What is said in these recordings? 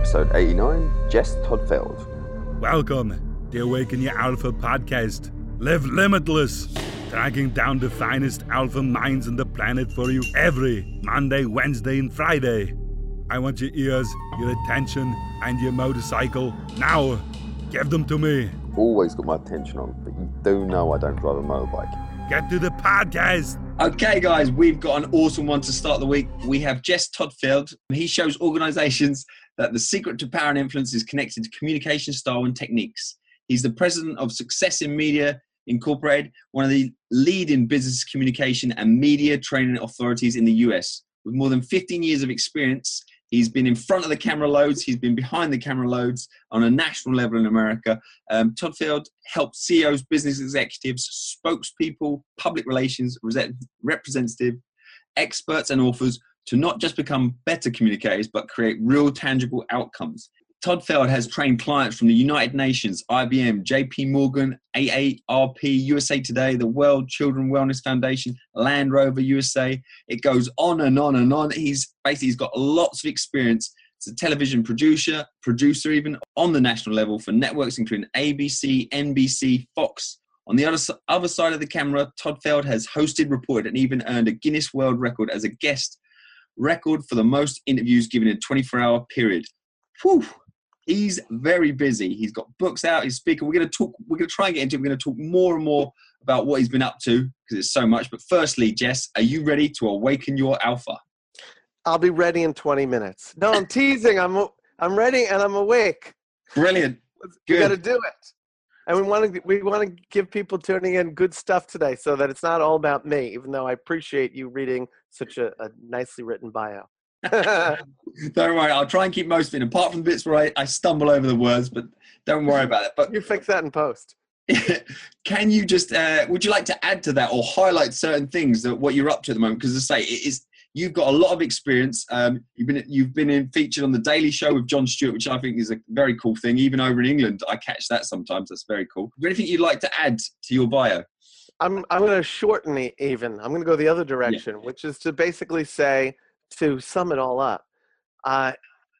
episode 89, Jess Todtfeld. Welcome, the Awaken Your Alpha podcast. Live limitless, tracking down the finest alpha minds on the planet for you every Monday, Wednesday, and Friday. I want your ears, your attention, and your motorcycle. Now, give them to me. Always got my attention on, but you do know I don't drive a motorbike. Get to the podcast. Okay, guys, we've got an awesome one to start the week. We have Jess Todtfeld. He shows organizations that the secret to power and influence is connected to communication style and techniques. He's the president of Success in Media Incorporated, one of the leading business communication and media training authorities in the US. With more than 15 years of experience, He's been in front of the camera loads. He's been behind the camera loads on a national level in America. Um, Todtfeld helps CEOs, business executives, spokespeople, public relations representative, experts, and authors to not just become better communicators, but create real tangible outcomes. Todtfeld has trained clients from the United Nations, IBM, JP Morgan, AARP, USA Today, the World Children Wellness Foundation, Land Rover USA. It goes on and on and on. He's basically he's got lots of experience as a television producer, producer even on the national level for networks including ABC, NBC, Fox. On the other, other side of the camera, Todtfeld has hosted, reported, and even earned a Guinness World Record as a guest record for the most interviews given in a 24 hour period. Whew, he's very busy. He's got books out. He's speaking. We're going to talk. We're going to try and get into. It. We're going to talk more and more about what he's been up to because it's so much. But firstly, Jess, are you ready to awaken your alpha? I'll be ready in 20 minutes. No, I'm teasing. I'm I'm ready and I'm awake. Brilliant. Good. We got to do it. And we want to we want to give people tuning in good stuff today, so that it's not all about me. Even though I appreciate you reading such a, a nicely written bio. don't worry, I'll try and keep most of it. Apart from the bits where I, I stumble over the words, but don't worry about it. But you fix that in post. can you just uh, would you like to add to that or highlight certain things that what you're up to at the moment? Because I say it is you've got a lot of experience. Um, you've been you've been in, featured on the Daily Show with Jon Stewart, which I think is a very cool thing. Even over in England, I catch that sometimes. That's very cool. Anything you'd like to add to your bio? I'm I'm going to shorten it even. I'm going to go the other direction, yeah. which is to basically say to sum it all up, uh,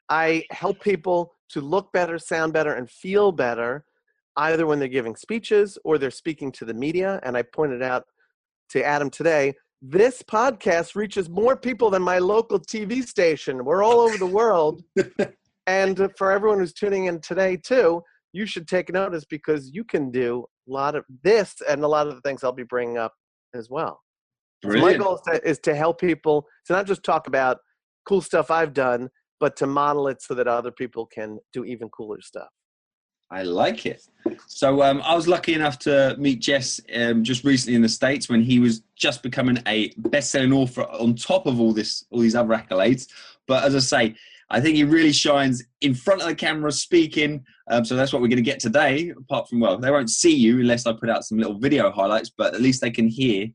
I help people to look better, sound better, and feel better, either when they're giving speeches or they're speaking to the media. And I pointed out to Adam today, this podcast reaches more people than my local TV station. We're all over the world. and for everyone who's tuning in today, too, you should take notice because you can do lot of this and a lot of the things I'll be bringing up as well. So my goal is to, is to help people to not just talk about cool stuff I've done, but to model it so that other people can do even cooler stuff. I like it. So um, I was lucky enough to meet Jess um, just recently in the states when he was just becoming a best-selling author on top of all this, all these other accolades. But as I say, I think he really shines in front of the camera speaking. Um, so that's what we're going to get today. Apart from well, they won't see you unless I put out some little video highlights, but at least they can hear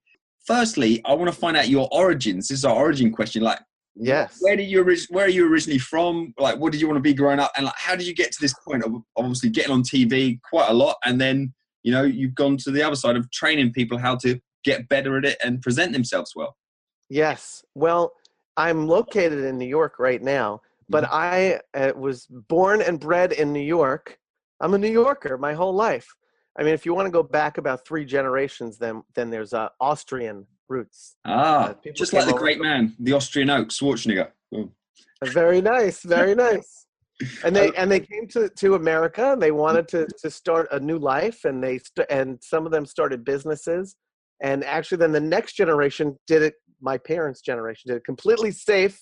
firstly, I want to find out your origins. This is our origin question. Like, yes, where did you where are you originally from? Like, what did you want to be growing up? And like, how did you get to this point of obviously getting on TV quite a lot, and then you know you've gone to the other side of training people how to get better at it and present themselves well. Yes. Well, I'm located in New York right now, but mm-hmm. I uh, was born and bred in New York. I'm a New Yorker my whole life. I mean, if you want to go back about three generations, then then there's uh, Austrian roots. Ah, uh, just like the great man, the Austrian oak, Schwarzenegger. Boom. Very nice, very nice. And they and they came to, to America and they wanted to, to start a new life and they st- and some of them started businesses and actually then the next generation did it my parents generation did it completely safe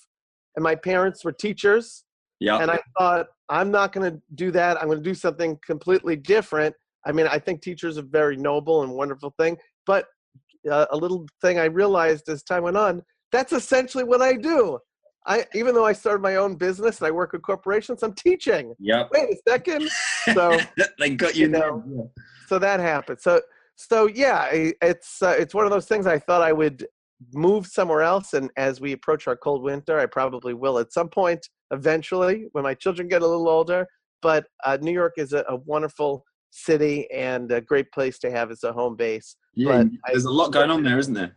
and my parents were teachers yeah and I thought I'm not going to do that I'm going to do something completely different I mean, I think teachers are very noble and wonderful thing, but uh, a little thing I realized as time went on, that's essentially what I do. I even though I started my own business and I work with corporations, I'm teaching. Yeah. Wait a second. So they got you, you know. There. So that happened. So so yeah, it's uh, it's one of those things I thought I would move somewhere else, and as we approach our cold winter, I probably will at some point eventually when my children get a little older. But uh, New York is a, a wonderful city and a great place to have as a home base. Yeah, but there's I, a lot going on there, isn't there?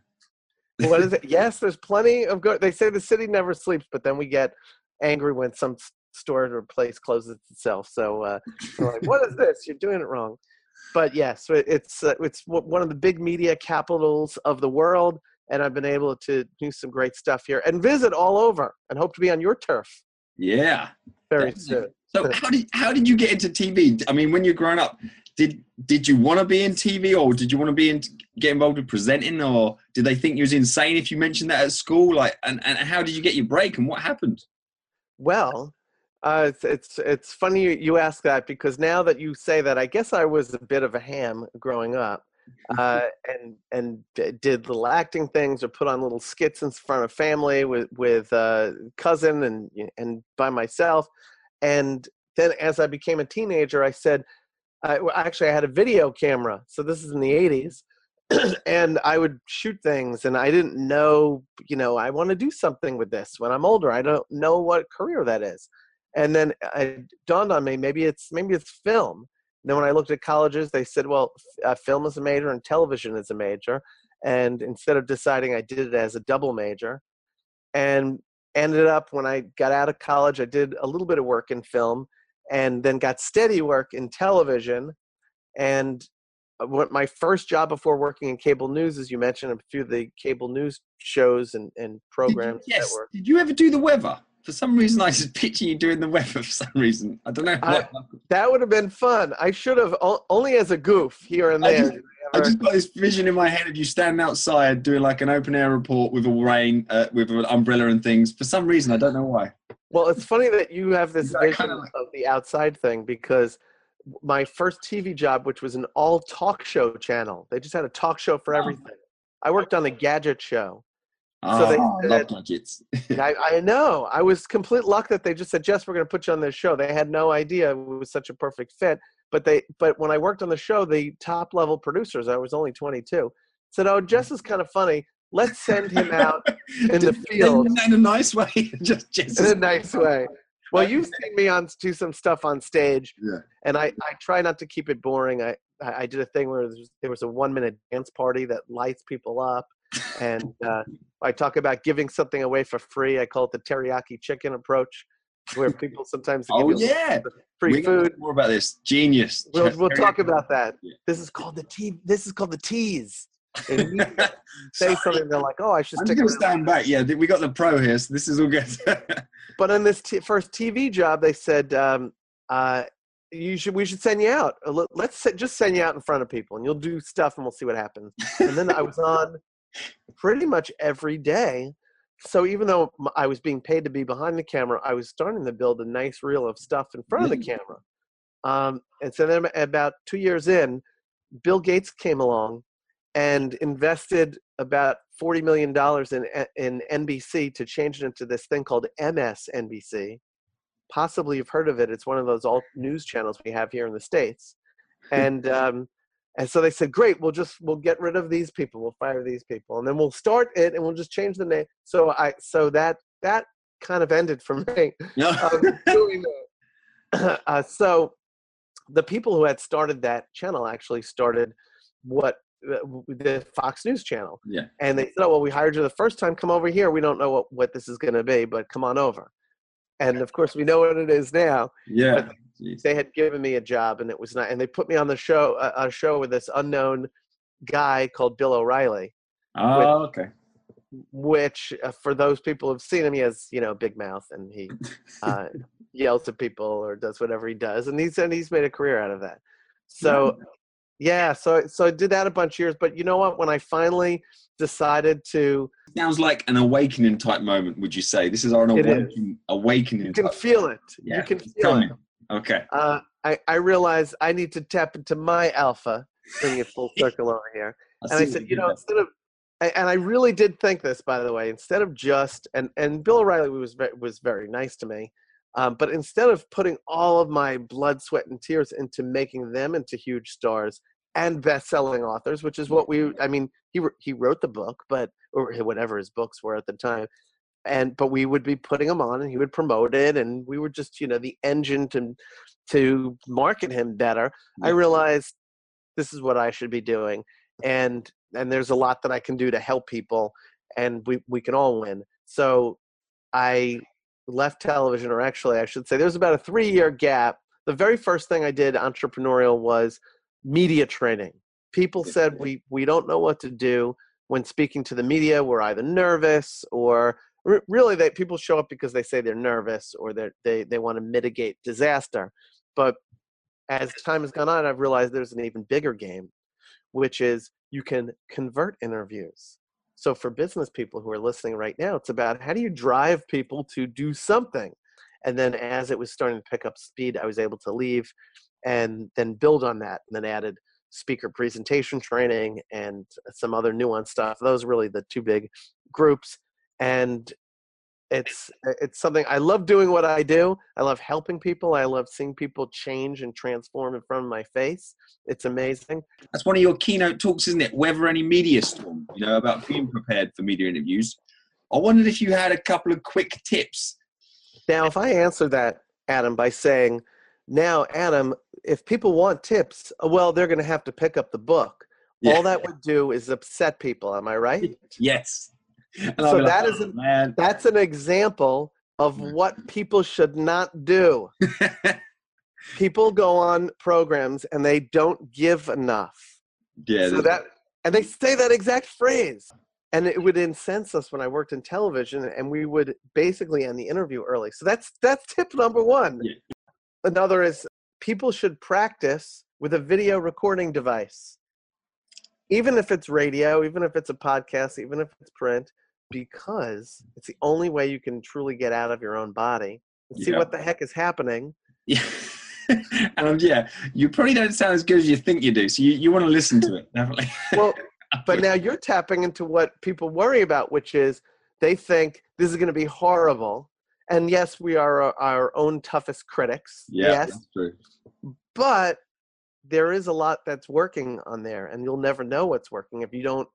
what is it? Yes, there's plenty of good. They say the city never sleeps, but then we get angry when some store or place closes itself. So uh, we're like, what is this? You're doing it wrong. But yes, it's uh, it's one of the big media capitals of the world, and I've been able to do some great stuff here and visit all over, and hope to be on your turf. Yeah, very soon. So how did how did you get into TV? I mean, when you're growing up, did did you want to be in TV or did you want to be in get involved with presenting or did they think you was insane if you mentioned that at school? Like, and and how did you get your break and what happened? Well, uh, it's it's it's funny you, you ask that because now that you say that, I guess I was a bit of a ham growing up, uh, and and did little acting things or put on little skits in front of family with with uh, cousin and and by myself, and then as I became a teenager, I said, I, actually I had a video camera, so this is in the '80s. and I would shoot things, and I didn't know, you know, I want to do something with this when I'm older. I don't know what career that is and then it dawned on me maybe it's maybe it's film then when i looked at colleges they said well uh, film is a major and television is a major. And instead of deciding i did it as a double major and ended up when i got out of college i did a little bit of work in film and then got steady work in television. And uh, what my first job before working in cable news as you mentioned a few of the cable news shows and, and programs did you, yes. did you ever do the weather for some reason, I just picture you doing the weather for some reason. I don't know. I, that would have been fun. I should have only as a goof here and there. I just, I just, got this vision in my head of you standing outside doing like an open air report with a rain, uh, with an umbrella and things. For some reason, I don't know why. Well, it's funny that you have this vision kind of, like, of the outside thing because my first TV job, which was an all talk show channel, they just had a talk show for everything. I worked on the Gadget Show so they ah, said, love. I, I, know. I was complete luck that they just said, "Jess, we're going to put you on this show." They had no idea it was such a perfect fit. But they, but when I worked on the show, the top level producers, I was only 22, said, "Oh, Jess is kind of funny. Let's send him out in the field in a nice way." just Jess in a nice way. Well, you've seen me on do some stuff on stage, yeah. and I, I try not to keep it boring. I, I did a thing where there was a one minute dance party that lights people up and uh, I talk about giving something away for free. I call it the teriyaki chicken approach, where people sometimes oh yeah free we food. More about this genius. We'll, we'll talk about that. This is called the tea. This is called the tease. And say something, they're like, "Oh, I should." I'm going to stand back. Yeah, we got the pro here, so this is all good. but on this t- first TV job, they said, um, uh, "You should. We should send you out. Let's just send you out in front of people, and you'll do stuff, and we'll see what happens." And then I was on pretty much every day. So even though I was being paid to be behind the camera, I was starting to build a nice reel of stuff in front of the camera. Um, and so then about two years in, Bill Gates came along and invested about $40 million in, in NBC to change it into this thing called MSNBC. Possibly you've heard of it. It's one of those alt news channels we have here in the States. And um, and so they said, "Great, we'll just we'll get rid of these people, we'll fire these people, and then we'll start it, and we'll just change the name." So I so that that kind of ended for me. Yeah. um, uh, so the people who had started that channel actually started what uh, the Fox News channel. Yeah. And they said, "Oh well, we hired you the first time. Come over here. We don't know what what this is going to be, but come on over." And of course, we know what it is now. Yeah. They had given me a job and it was not and they put me on the show uh, a show with this unknown guy called bill o'reilly oh which, okay which uh, for those people who've seen him he has you know big mouth and he uh, yells at people or does whatever he does and he's and he's made a career out of that so yeah so so i did that a bunch of years but you know what? When i finally decided to sounds like an awakening type moment would you say? This is our awakening awakening you can feel it. Yeah. you can feel it. Okay. Uh, I, I realized I need to tap into my alpha, bring it full circle over here. and I said, you know, instead of, and I really did think this, by the way, instead of just, and, and Bill O'Reilly was, was very nice to me, um, but instead of putting all of my blood, sweat, and tears into making them into huge stars and best-selling authors, which is what we, I mean, he, he wrote the book, but, or whatever his books were at the time and but we would be putting him on and he would promote it and we were just you know the engine to to market him better. I realized this is what i should be doing and and there's a lot that i can do to help people and we we can all win. So i left television, or actually, I should say, there was about a three year gap. The very first thing I did entrepreneurial was media training. People said we we don't know what to do when speaking to the media. We're either nervous or really that people show up because they say they're nervous or they they they want to mitigate disaster. But as time has gone on, I've realized there's an even bigger game, which is you can convert interviews. So for business people who are listening right now, it's about how do you drive people to do something. And then as it was starting to pick up speed, I was able to leave and then build on that and then added speaker presentation training and some other nuanced stuff. Those are really the two big groups. And it's it's something I love doing what I do. I love helping people. I love seeing people change and transform in front of my face. It's amazing. That's one of your keynote talks, isn't it? Weather any media storm, you know, about being prepared for media interviews. I wondered if you had a couple of quick tips. Now, if I answer that, Adam, by saying, now, Adam, if people want tips, uh, well, they're going to have to pick up the book. Yeah. All that would do is upset people. Am I right? Yes. So be like, that "Oh, is a- man. That's an example of mm-hmm. what people should not do. People go on programs and they don't give enough. yeah. so that and they say that exact phrase and it would incense us when i worked in television and we would basically end the interview early so that's that's tip number one Yeah. another is people should practice with a video recording device even if it's radio even if it's a podcast even if it's print because it's the only way you can truly get out of your own body and see Yeah. what the heck is happening Yeah. and um, yeah, you probably don't sound as good as you think you do. So you, you want to listen to it, definitely. well but now you're tapping into what people worry about which is they think this is going to be horrible and yes we are our, our own toughest critics yeah, yes that's true. but there is a lot that's working on there and you'll never know what's working if you don't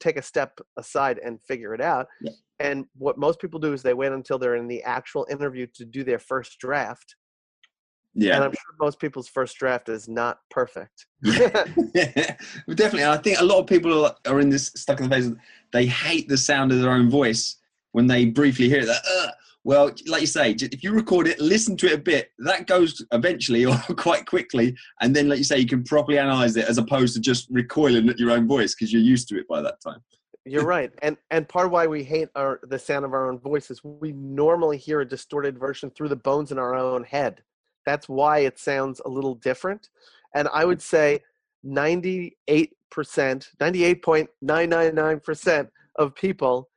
take a step aside and figure it out Yeah. and what most people do is they wait until they're in the actual interview to do their first draft Yeah. and i'm sure most people's first draft is not perfect Yeah, definitely. I think a lot of people are- in this stuck in the phase. of They hate the sound of their own voice when they briefly hear. That. Well, like you say, if you record it, listen to it a bit. That goes eventually or quite quickly, and then, like you say, you can properly analyze it as opposed to just recoiling at your own voice because you're used to it by that time. You're right, and and part of why we hate our the sound of our own voice is we normally hear a distorted version through the bones in our own head. That's why it sounds a little different. And I would say 98 percent, 98.999 percent of people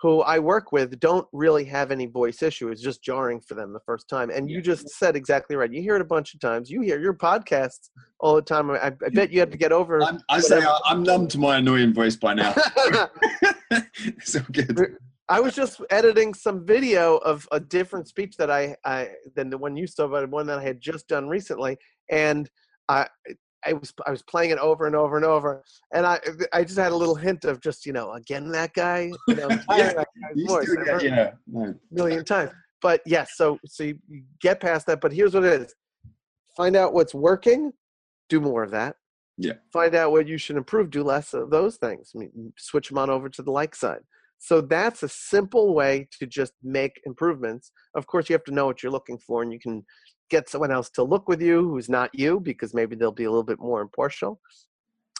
who I work with don't really have any voice issue. It's just jarring for them the first time. And you just said exactly right. You hear it a bunch of times. You hear your podcasts all the time. I, I bet you have to get over. I'm, I say I'm numb to my annoying voice by now. all good. I was just editing some video of a different speech that I, I than the one you saw, but one that I had just done recently, and I I was I was playing it over and over and over, and I I just had a little hint of just you know again that guy, you know, of that guy's voice. still I've get- heard it yeah, no. a million times, but yes, so so you you get past that. But here's what it is: find out what's working, do more of that. Yeah. Find out what you should improve, do less of those things. I mean, switch them on over to the like side. So that's a simple way to just make improvements. Of course, you have to know what you're looking for, and you can get someone else to look with you who's not you because maybe they'll be a little bit more impartial.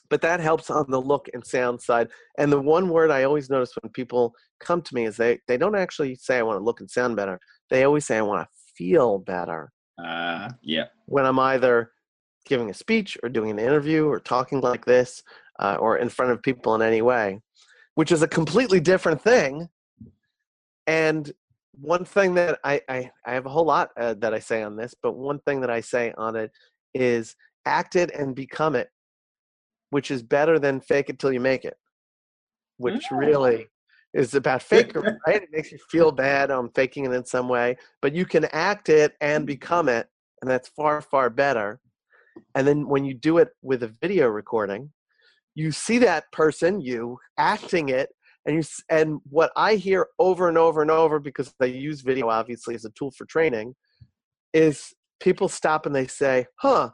But that helps on the look and sound side. And the one word I always notice when people come to me is they, they don't actually say, I want to look and sound better. They always say, I want to feel better Uh, yeah. when I'm either giving a speech or doing an interview or talking like this uh, or in front of people in any way, which is a completely different thing. And one thing that I, I, I have a whole lot uh, that I say on this, but one thing that I say on it is act it and become it, which is better than fake it till you make it, which Mm. really is about fake right? It makes you feel bad. I'm faking it in some way, but you can act it and become it, and that's far, far better. And then when you do it with a video recording, you see that person, you acting it, and you and what I hear over and over and over because they use video obviously as a tool for training, is people stop and they say, "Huh,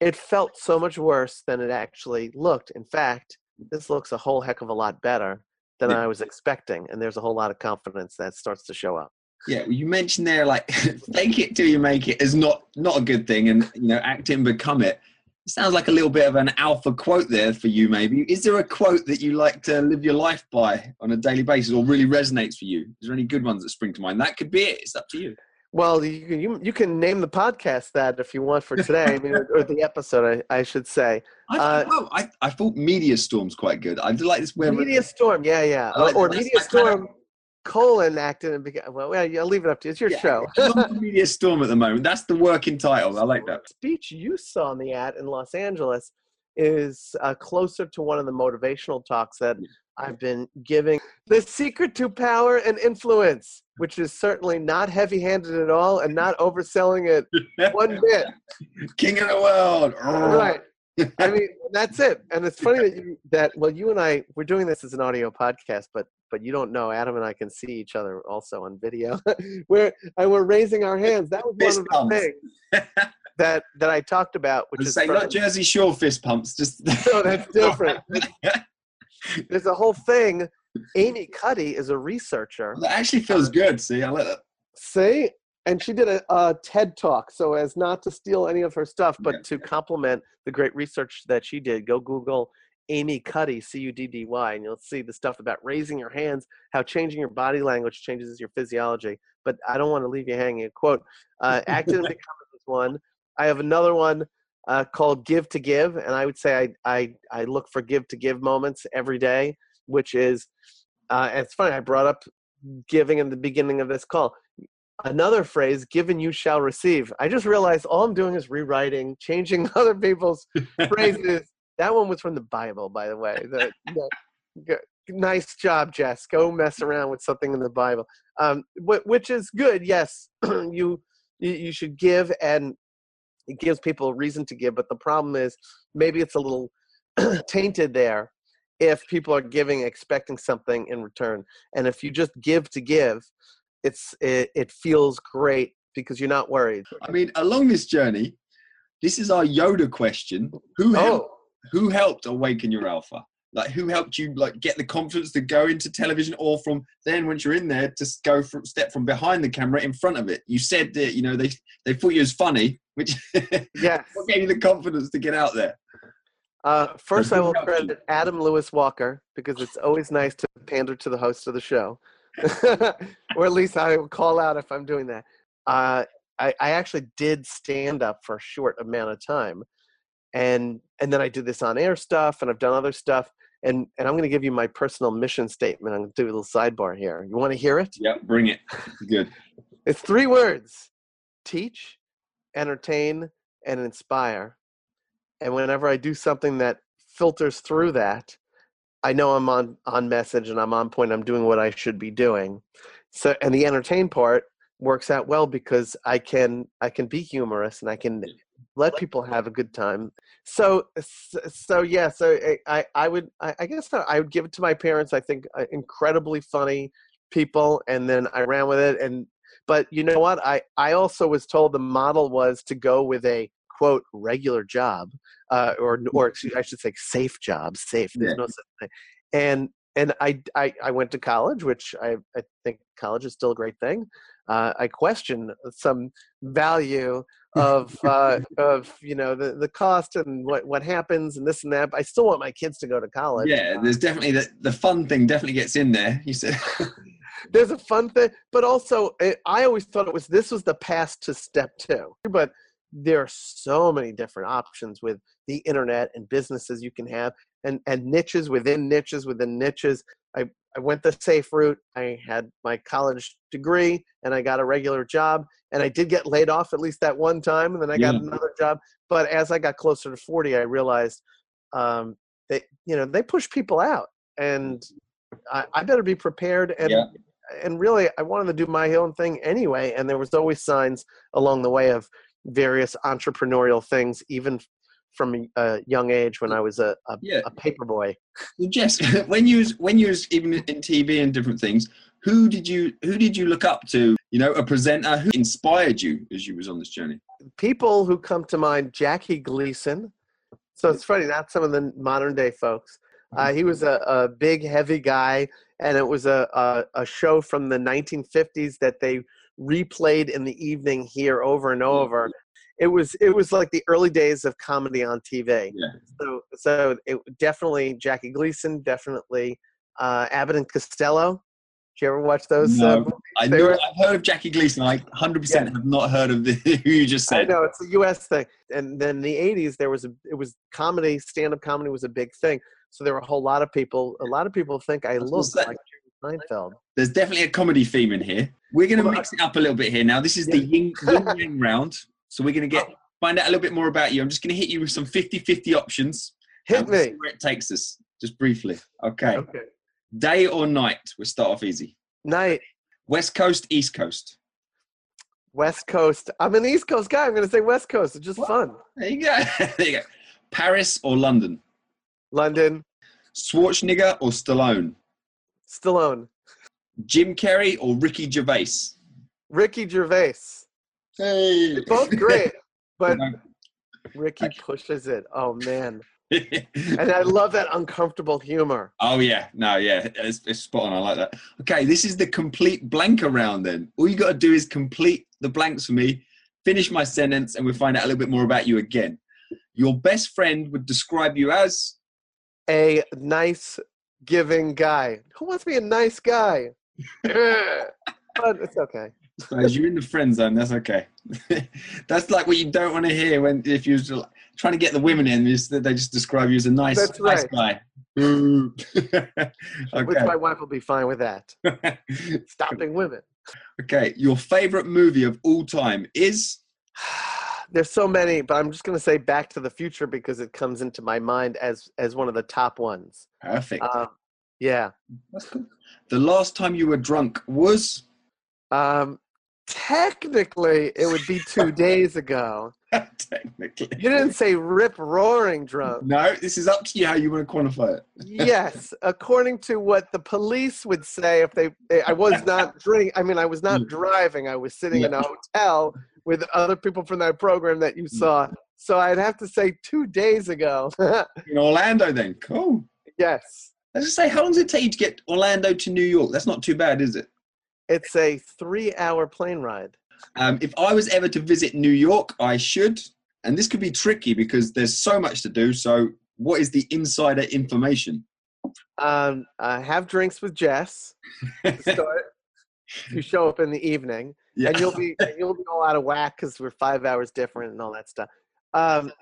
it felt so much worse than it actually looked. In fact, this looks a whole heck of a lot better than Yeah. I was expecting." And there's a whole lot of confidence that starts to show up. Yeah, well, you mentioned there like fake it till you make it is not not a good thing, and you know act and become it. Sounds like a little bit of an alpha quote there for you, maybe. Is there a quote that you like to live your life by on a daily basis or really resonates for you? Is there any good ones that spring to mind? That could be it. It's up to you. Well, you can, you, you can name the podcast that if you want for today, I mean, or the episode, I, I should say. I, Uh, well, I, I thought Media Storm's quite good. I do like this where Media Storm, yeah, yeah. Like or that. Media my kind of- Storm, colon, acting and began. Well, well, I'll leave it up to you. It's your Yeah, show. Media Storm at the moment. That's the working title. I like that. speech you saw in the ad in Los Angeles is uh, closer to one of the motivational talks that I've been giving. The secret to power and influence, which is certainly not heavy handed at all and not overselling it one bit. King of the world. Right. I mean, that's it. And it's funny that you, that well, you and I we're doing this as an audio podcast, but but you don't know. Adam and I can see each other also on video. we're and we're raising our hands. That was Fist one of pumps. the things that that I talked about, which is say for- not Jersey Shore fist pumps. Just no, that's different. There's a whole thing. Amy Cuddy is a researcher. that actually feels uh, good. See, I like that. See, and she did a, a TED talk, so as not to steal any of her stuff, but Yeah. to complement the great research that she did. Go Google Amy Cuddy, C U D D Y, and you'll see the stuff about raising your hands, how changing your body language changes your physiology. But I don't want to leave you hanging. Quote: uh, Acted and become is one. I have another one uh, called Give to Give, and I would say I I I look for give to give moments every day, which is uh, it's funny. I brought up giving in the beginning of this call. Another phrase, given you shall receive. I just realized all I'm doing is rewriting, changing other people's phrases. That one was from the Bible, by the way. The, the, nice job, Jess. Go mess around with something in the Bible, um, wh- which is good. Yes, you you should give, and it gives people a reason to give. But the problem is, maybe it's a little tainted there if people are giving expecting something in return and if you just give to give it's it, it feels great because you're not worried I mean, along this journey, this is our Yoda question. Who helped, oh who helped awaken your alpha? Like, who helped you like get the confidence to go into television, or from then once you're in there, to go from step from behind the camera in front of it? You said that you know they they thought you was funny, which yeah, what gave you the confidence to get out there? uh, first i will credit adam lewis walker because it's always nice to pander to the host of the show or at least i will call out if i'm doing that uh, I, I actually did stand up for a short amount of time and and then i do this on air stuff and i've done other stuff and and i'm going to give you my personal mission statement i'm going to do a little sidebar here you want to hear it Yeah, bring it. Good. It's three words teach, entertain, and inspire. And whenever I do something that filters through that, I know I'm on, on message and I'm on point. I'm doing what I should be doing. So, and the entertain part works out well because I can I can be humorous and I can let people have a good time. So so yeah. So I I, I would I, guess I would give it to my parents. I think uh, incredibly funny people, and then I ran with it. And but you know what? I I also was told the model was to go with a quote regular job, uh, or or excuse, I should say safe job. Safe. There's Yeah. no such thing. And and I, I I went to college, which I I think college is still a great thing. Uh, I question some value of uh, of you know the the cost and what what happens and this and that. But I still want my kids to go to college. Yeah, there's definitely the, the fun thing definitely gets in there. You said there's a fun thing, but also it, I always thought it was this was the path to step two. But there are so many different options with the internet and businesses you can have, and and niches within niches within niches. I I went the safe route. I had my college degree, and I got a regular job, and I did get laid off at least that one time, and then I got Yeah. another job. But as I got closer to forty, I realized um, that you know they push people out, and I, I better be prepared and Yeah. and really I wanted to do my own thing anyway and there was always signs along the way of various entrepreneurial things even from a young age when I was a, a, Yeah. a paper boy. Well, Jess, when you was when you was even in TV and different things, who did you who did you look up to? You know, a presenter who inspired you as you was on this journey. People who come to mind, Jackie Gleason. So it's funny, not some of the modern day folks. Uh, he was a, a big, heavy guy, and it was a, a a show from the 1950s that they replayed in the evening here over and over. It was it was like the early days of comedy on TV. Yeah. So so it definitely Jackie Gleason, definitely uh, Abbott and Costello. Did you ever watch those? uh, No, movies? I know were- I've heard of Jackie Gleason. I 100% have not heard of the who you just said. I know it's a U.S. thing, and then in the '80s there was a it was comedy, stand-up comedy was a big thing. So there were a whole lot of people. A lot of people think I look like Jerry Seinfeld. There's definitely a comedy theme in here. We're going to mix it up a little bit here now. This is the yin, yin yang round. So we're going to get oh. find out a little bit more about you. I'm just going to hit you with some 50-50 options. Hit and we'll see me. where it takes us, just briefly. Okay. Okay. Day or night? We'll start off easy. Night, West Coast, East Coast. West Coast. I'm an East Coast guy. I'm going to say West Coast. It's just fun. There you go. there you go. Paris or London? London, Schwarzenegger or Stallone? Stallone, Jim Carrey or Ricky Gervais? Ricky Gervais. Hey. They're both great, but Ricky pushes it. Oh man, and I love that uncomfortable humor. oh yeah, no, yeah, it's, it's spot on. I like that. Okay, this is the complete blank round. Then all you got to do is complete the blanks for me, finish my sentence, and we'll find out a little bit more about you again. Your best friend would describe you as A nice, giving guy. Who wants to be a nice guy? but it's okay. As you're in the friend zone, that's okay. that's like what you don't want to hear when if you're just trying to get the women in, is that they just describe you as a nice, That's nice guy. Boo. Which my wife will be fine with that. Stopping women. okay. Your favorite movie of all time is There's so many, but I'm just going to say Back to the Future because it comes into my mind as as one of the top ones. perfect. Um, yeah. That's cool. The last time you were drunk was Um, technically, it would be two days ago. technically. You didn't say rip roaring drunk. No, this is up to you how you want to quantify it. yes, according to what the police would say, if they, I was not drink. I mean, I was not Mm. driving. I was sitting in a hotel with other people from that program that you Mm. saw. So I'd have to say two days ago. In Orlando, then. Cool. yes, Let's just say, how long does it take you to get Orlando to New York? That's not too bad, is it? It's a three-hour plane ride. Um, if I was ever to visit New York, I should. And this could be tricky because there's so much to do. So, what is the insider information? Um, uh, have drinks with Jess. to start. you show up in the evening. Yeah. and you'll be you'll be all out of whack because we're five hours different and all that stuff. Um,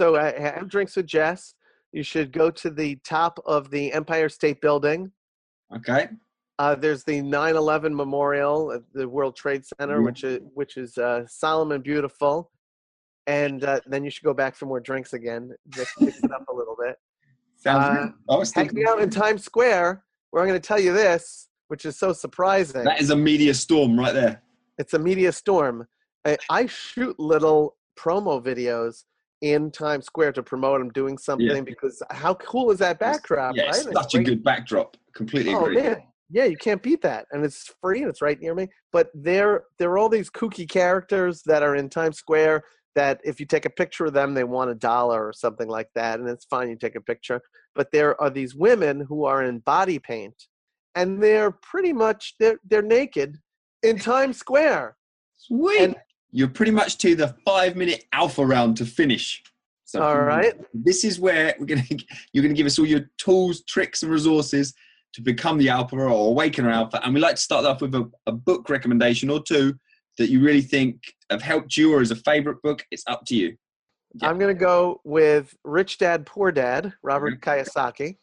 so uh, have drinks with Jess. You should go to the top of the Empire State Building. okay. Uh, there's the 9/11 Memorial at the World Trade Center, Mhm. which is which is uh, solemn and beautiful. And uh, then you should go back for more drinks again. Just mix it up a little bit. Sounds Uh, Heck me out in Times Square, where I'm going to tell you this, which is so surprising. that is a media storm right there. It's a media storm. I, I shoot little promo videos in Times Square to promote I'm doing something because how cool is that backdrop? Yeah, it's right? such a good backdrop. Completely Oh agree. man, yeah, you can't beat that, and it's free and it's right near me. But there, there are all these kooky characters that are in Times Square. That if you take a picture of them, they want a dollar or something like that, and it's fine. You take a picture, but there are these women who are in body paint, and they're pretty much they're they're naked in Times Square. Sweet. And- You're pretty much to the five minute alpha round to finish. So All right. This is where we're gonna you're gonna give us all your tools, tricks, and resources to become the alpha or awaken our alpha. And we like to start off with a, a book recommendation or two that you really think have helped you or is a favorite book. It's up to you. Yeah. I'm gonna go with Rich Dad Poor Dad, Robert Kiyosaki.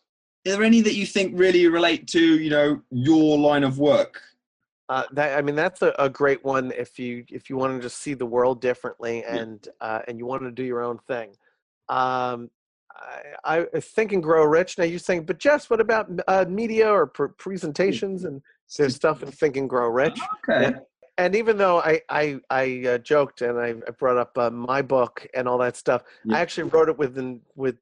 Are there any that you think really relate to, you know, your line of work? Uh, that I mean, that's a, a great one if you if you want to just see the world differently Yeah. and uh, and you want to do your own thing. Um, I, I think and grow rich. Now you're saying, but Jess, what about uh, media or pr- presentations and there's stuff in Think and Grow Rich? Okay. And even though I I, I uh, joked and I, I brought up uh, my book and all that stuff, Yeah. I actually wrote it with an, with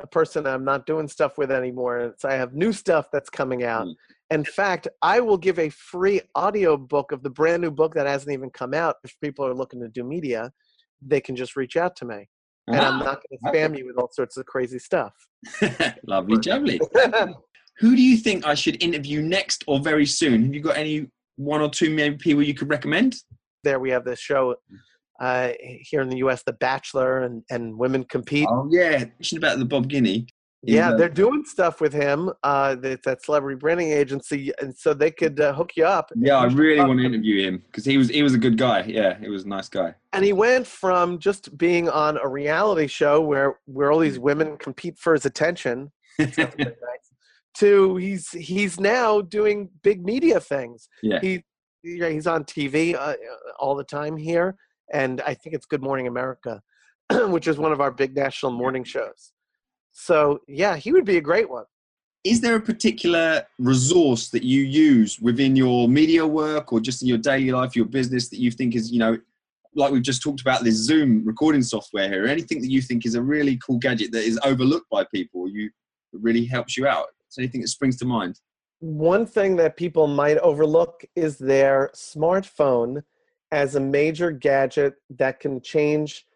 a person I'm not doing stuff with anymore. And so I have new stuff that's coming out. Mm. In fact, I will give a free audio book of the brand new book that hasn't even come out. If people are looking to do media, they can just reach out to me, and I'm Ah, not going to spam you with all sorts of crazy stuff. Lovely jubbly. Who do you think I should interview next or very soon? Have you got any one or two maybe people you could recommend? There we have this show uh, here in the U.S., The Bachelor, and, and women compete. Oh yeah, mentioned about the Bob Guiney. Yeah, uh, they're doing stuff with him. Uh, that, that celebrity branding agency, and so they could uh, hook you up. yeah, I really want to interview him because he was he was a good guy. Yeah, he was a nice guy. And he went from just being on a reality show where where all these women compete for his attention nice, to he's he's now doing big media things. Yeah. He yeah, he's on TV uh, all the time here, and I think it's Good Morning America, which is one of our big national morning shows. So yeah, he would be a great one. Is there a particular resource that you use within your media work or just in your daily life, your business that you think is, you know, like we've just talked about this Zoom recording software here, anything that you think is a really cool gadget that is overlooked by people, you really helps you out? Is anything that springs to mind? One thing that people might overlook is their smartphone as a major gadget that can change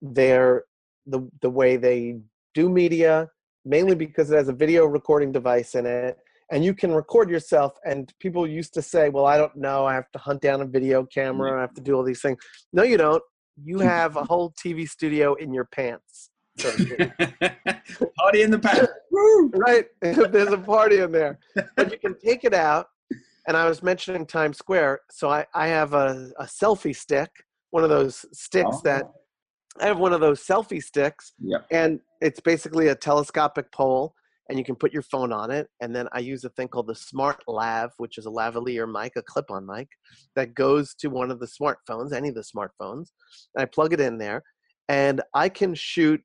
their the the way they do media, mainly because it has a video recording device in it. And you can record yourself. And people used to say, well, I don't know. I have to hunt down a video camera. I have to do all these things. No, you don't. You have a whole TV studio in your pants. so. Party in the pants. Right? There's a party in there. But you can take it out. And I was mentioning Times Square. So I, I have a, a selfie stick, one of those sticks Oh. that I have one of those selfie sticks. Yep. And it's basically a telescopic pole, and you can put your phone on it. And then I use a thing called the Smart Lav, which is a lavalier mic, a clip on mic, that goes to one of the smartphones, any of the smartphones. And I plug it in there, and I can shoot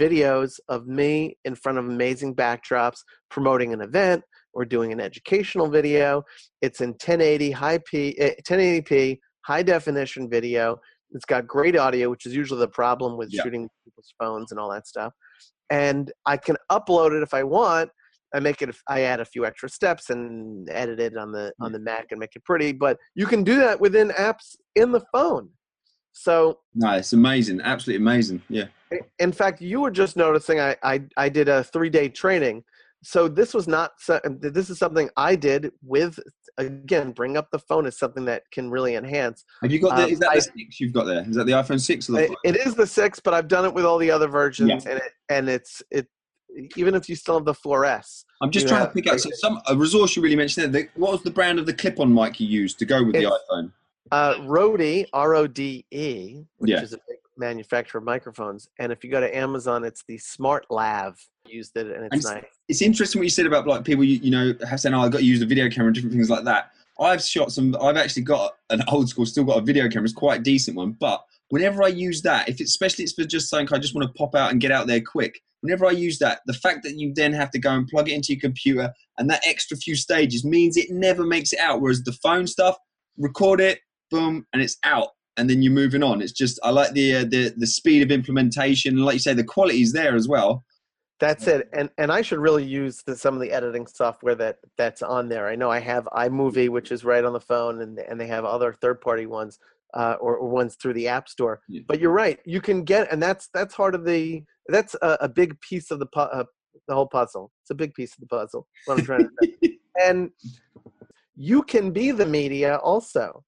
videos of me in front of amazing backdrops promoting an event or doing an educational video. It's in 1080 high P, eh, 1080p high definition video. It's got great audio, which is usually the problem with Yeah. shooting people's phones and all that stuff. And I can upload it if I want. I make it. I add a few extra steps and edit it on the on the Mac and make it pretty. But you can do that within apps in the phone. So No, it's amazing. Absolutely amazing. Yeah. in fact, you were just noticing I I, I did a three day training. So this was not this is something I did with again bring up the phone is something that can really enhance. Have you got the, Um, is that I- the six you've got there? Is that the iPhone 6 or the It, it is the six, but I've done it with all the other versions, Yeah. and it and it's it even if you still have the 4S. I'm just trying have- to pick out so some a resource you really mentioned there. The, what was the brand of the clip-on mic you used to go with the iPhone? Uh, Rode, R O D E, which Yeah. is a big manufacturer of microphones, and if you go to Amazon, it's the Smart Lav. Used it, and it's And nice. It's interesting what you said about like people you, you know have saying, "Oh, I got to use a video camera," and different things like that. I've shot some. I've actually got an old school, still got a video camera. It's quite a decent one, but whenever I use that, if it's especially it's for just something I just want to pop out and get out there quick. Whenever I use that, the fact that you then have to go and plug it into your computer and that extra few stages means it never makes it out. Whereas the phone stuff, record it, boom, and it's out, and then you're moving on. It's just I like the uh, the the speed of implementation, and like you say, the quality is there as well. That's it. And and I should really use the, some of the editing software that that's on there. I know I have iMovie, which is right on the phone, and and they have other third party ones uh, or, or ones through the App Store. Yeah. But you're right. You can get, and that's that's part of the that's a, a big piece of the pu- uh, the whole puzzle. It's a big piece of the puzzle. What I'm trying to say. and you can be the media also.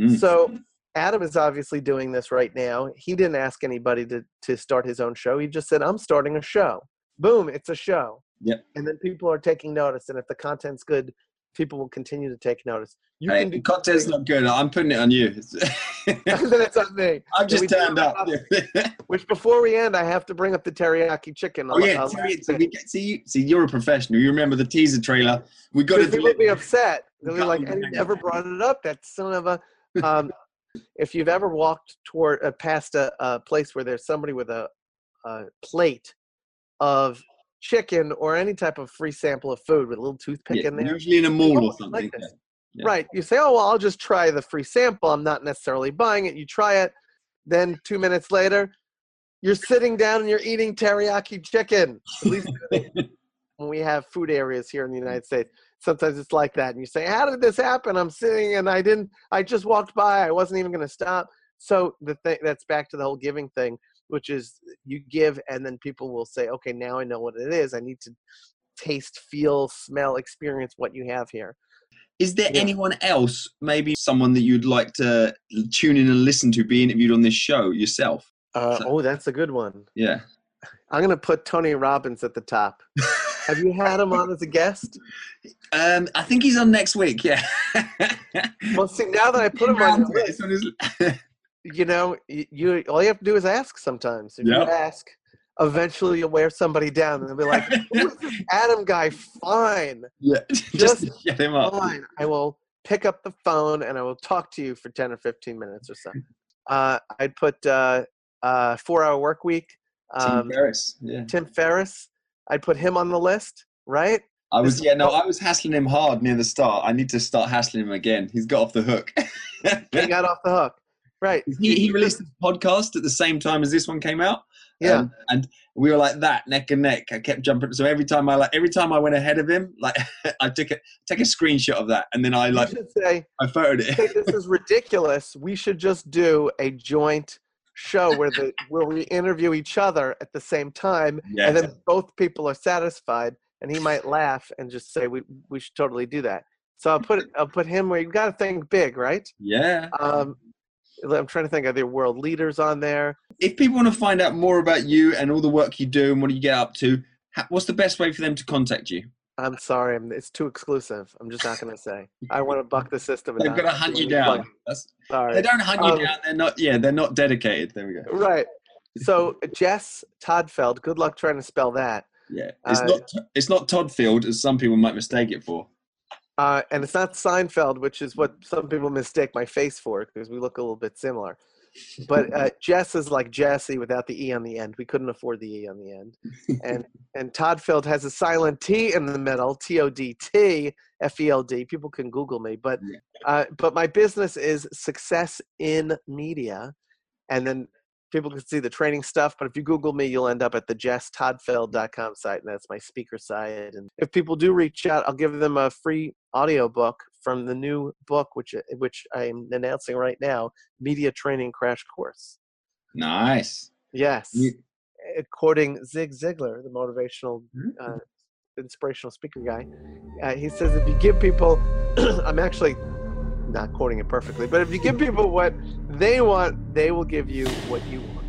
Mm. So Adam is obviously doing this right now. He didn't ask anybody to to start his own show. He just said, "I'm starting a show." Boom, it's a show. Yep. And then people are taking notice, and if the content's good, people will continue to take notice. You Hey, can do content's not good. I'm putting it on you. then it's on me. I've just turned up. Which before we end, I have to bring up the teriyaki chicken. oh yeah, see, we get, see, you- see, you're a professional. You remember the teaser trailer? We got to people will be upset. They'll be like, me "And you back. never brought it up." That son of a. Um, if you've ever walked toward uh, past a, a place where there's somebody with a, a plate of chicken or any type of free sample of food with a little toothpick Yeah, in there, usually in a mall or something. like this. Yeah. right? You say, "Oh well, I'll just try the free sample. I'm not necessarily buying it." You try it, then two minutes later, you're sitting down and you're eating teriyaki chicken. At least when we have food areas here in the United States, sometimes it's like that. And you say, "How did this happen?" I'm sitting and I didn't. I just walked by. I wasn't even going to stop. So the thing that's back to the whole giving thing, which is you give and then people will say, "Okay, now I know what it is. I need to taste, feel, smell, experience what you have here. Is there Yeah. anyone else, maybe someone that you'd like to tune in and listen to, be interviewed on this show yourself? Uh, So- oh, that's a good one. Yeah. I'm going to put Tony Robbins at the top. Have you had him on as a guest? Um, I think he's on next week. Yeah. Well, see, now that I put him on, it, on his- you know, you, you all you have to do is ask. Sometimes, if Yeah. you ask, eventually you'll wear somebody down, and they'll be like, "Who is this Adam guy?" Fine, yeah. Just shut him up. fine. I will pick up the phone and I will talk to you for ten or fifteen minutes or so. Uh, I'd put uh, uh, four hour work week. Tim Um, Ferriss. Yeah. Tim Ferriss. I'd put him on the list, right? I was yeah no I was hassling him hard near the start. I need to start hassling him again. He's got off the hook. He got off the hook, right? he, he released his podcast at the same time as this one came out. Yeah. Um, and we were like that, neck and neck. I kept jumping. So every time I like, every time I went ahead of him, like I took a take a screenshot of that, and then I like say, I photoed it. this is ridiculous. We should just do a joint show where the where we interview each other at the same time, Yeah, and then both people are satisfied. And he might laugh and just say, "We we should totally do that." So I'll put I'll put him where you got to think big, right? yeah. Um, I'm trying to think. Are there world leaders on there? If people want to find out more about you and all the work you do and what you get up to, what's the best way for them to contact you? I'm sorry, I'm, it's too exclusive. I'm just not going to say. I want to buck the system. They've not got to hunt you down. Sorry. they don't hunt you Um, down. They're not. Yeah, they're not dedicated. There we go. Right. So Jess Todtfeld. Good luck trying to spell that. Yeah, it's Uh, not. It's not Todd Field as some people might mistake it for. Uh, and it's not Seinfeld, which is what some people mistake my face for because we look a little bit similar. But uh, Jess is like Jesse without the e on the end. We couldn't afford the e on the end. And and Todtfeld has a silent t in the middle, T O D T F E L D. People can Google me, but uh, but my business is success in media, and then people can see the training stuff. But if you Google me, you'll end up at the jesstodtfeld.com site, and that's my speaker site. And if people do reach out, I'll give them a free audio book from the new book, which which I'm announcing right now, Media Training Crash Course. Nice. Yes, You- quoting Zig Ziglar, the motivational, uh, inspirational speaker guy. Uh, he says, if you give people, I'm actually not quoting it perfectly, but if you give people what they want, they will give you what you want.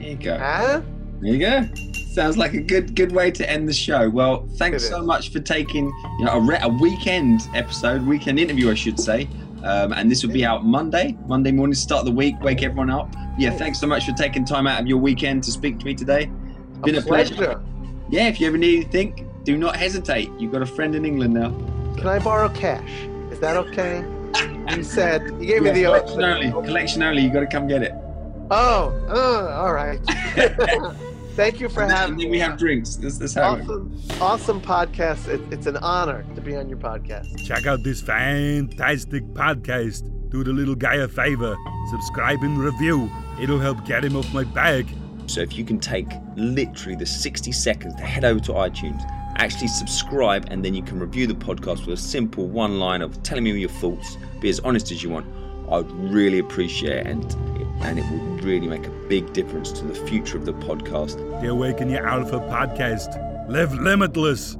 There you go. Huh? There you go. Sounds like a good good way to end the show. Well, thanks so much for taking you know a, re- a weekend episode, weekend interview, I should say. Um, and this will be out Monday, Monday morning, start of the week, wake everyone up. Yeah, thanks so much for taking time out of your weekend to speak to me today. It's been a, pleasure. Yeah, if you ever need anything, do not hesitate. You've got a friend in England now. Can I borrow cash? Is that okay? You said you gave me the collection only. Collection only. You got to come get it. Oh, uh, all right. Thank you for And having then me. we have drinks. This that's how. it awesome, awesome podcast. It, it's an honor to be on your podcast. Check out this fantastic podcast. Do the little guy a favor. Subscribe and review. It'll help get him off my back. So if you can take literally the 60 seconds to head over to iTunes, actually subscribe, and then you can review the podcast with a simple one line of telling me your thoughts, be as honest as you want. I would really appreciate it, and and it would really make a big difference to the future of the podcast. The Awaken Your Alpha podcast. Live limitless.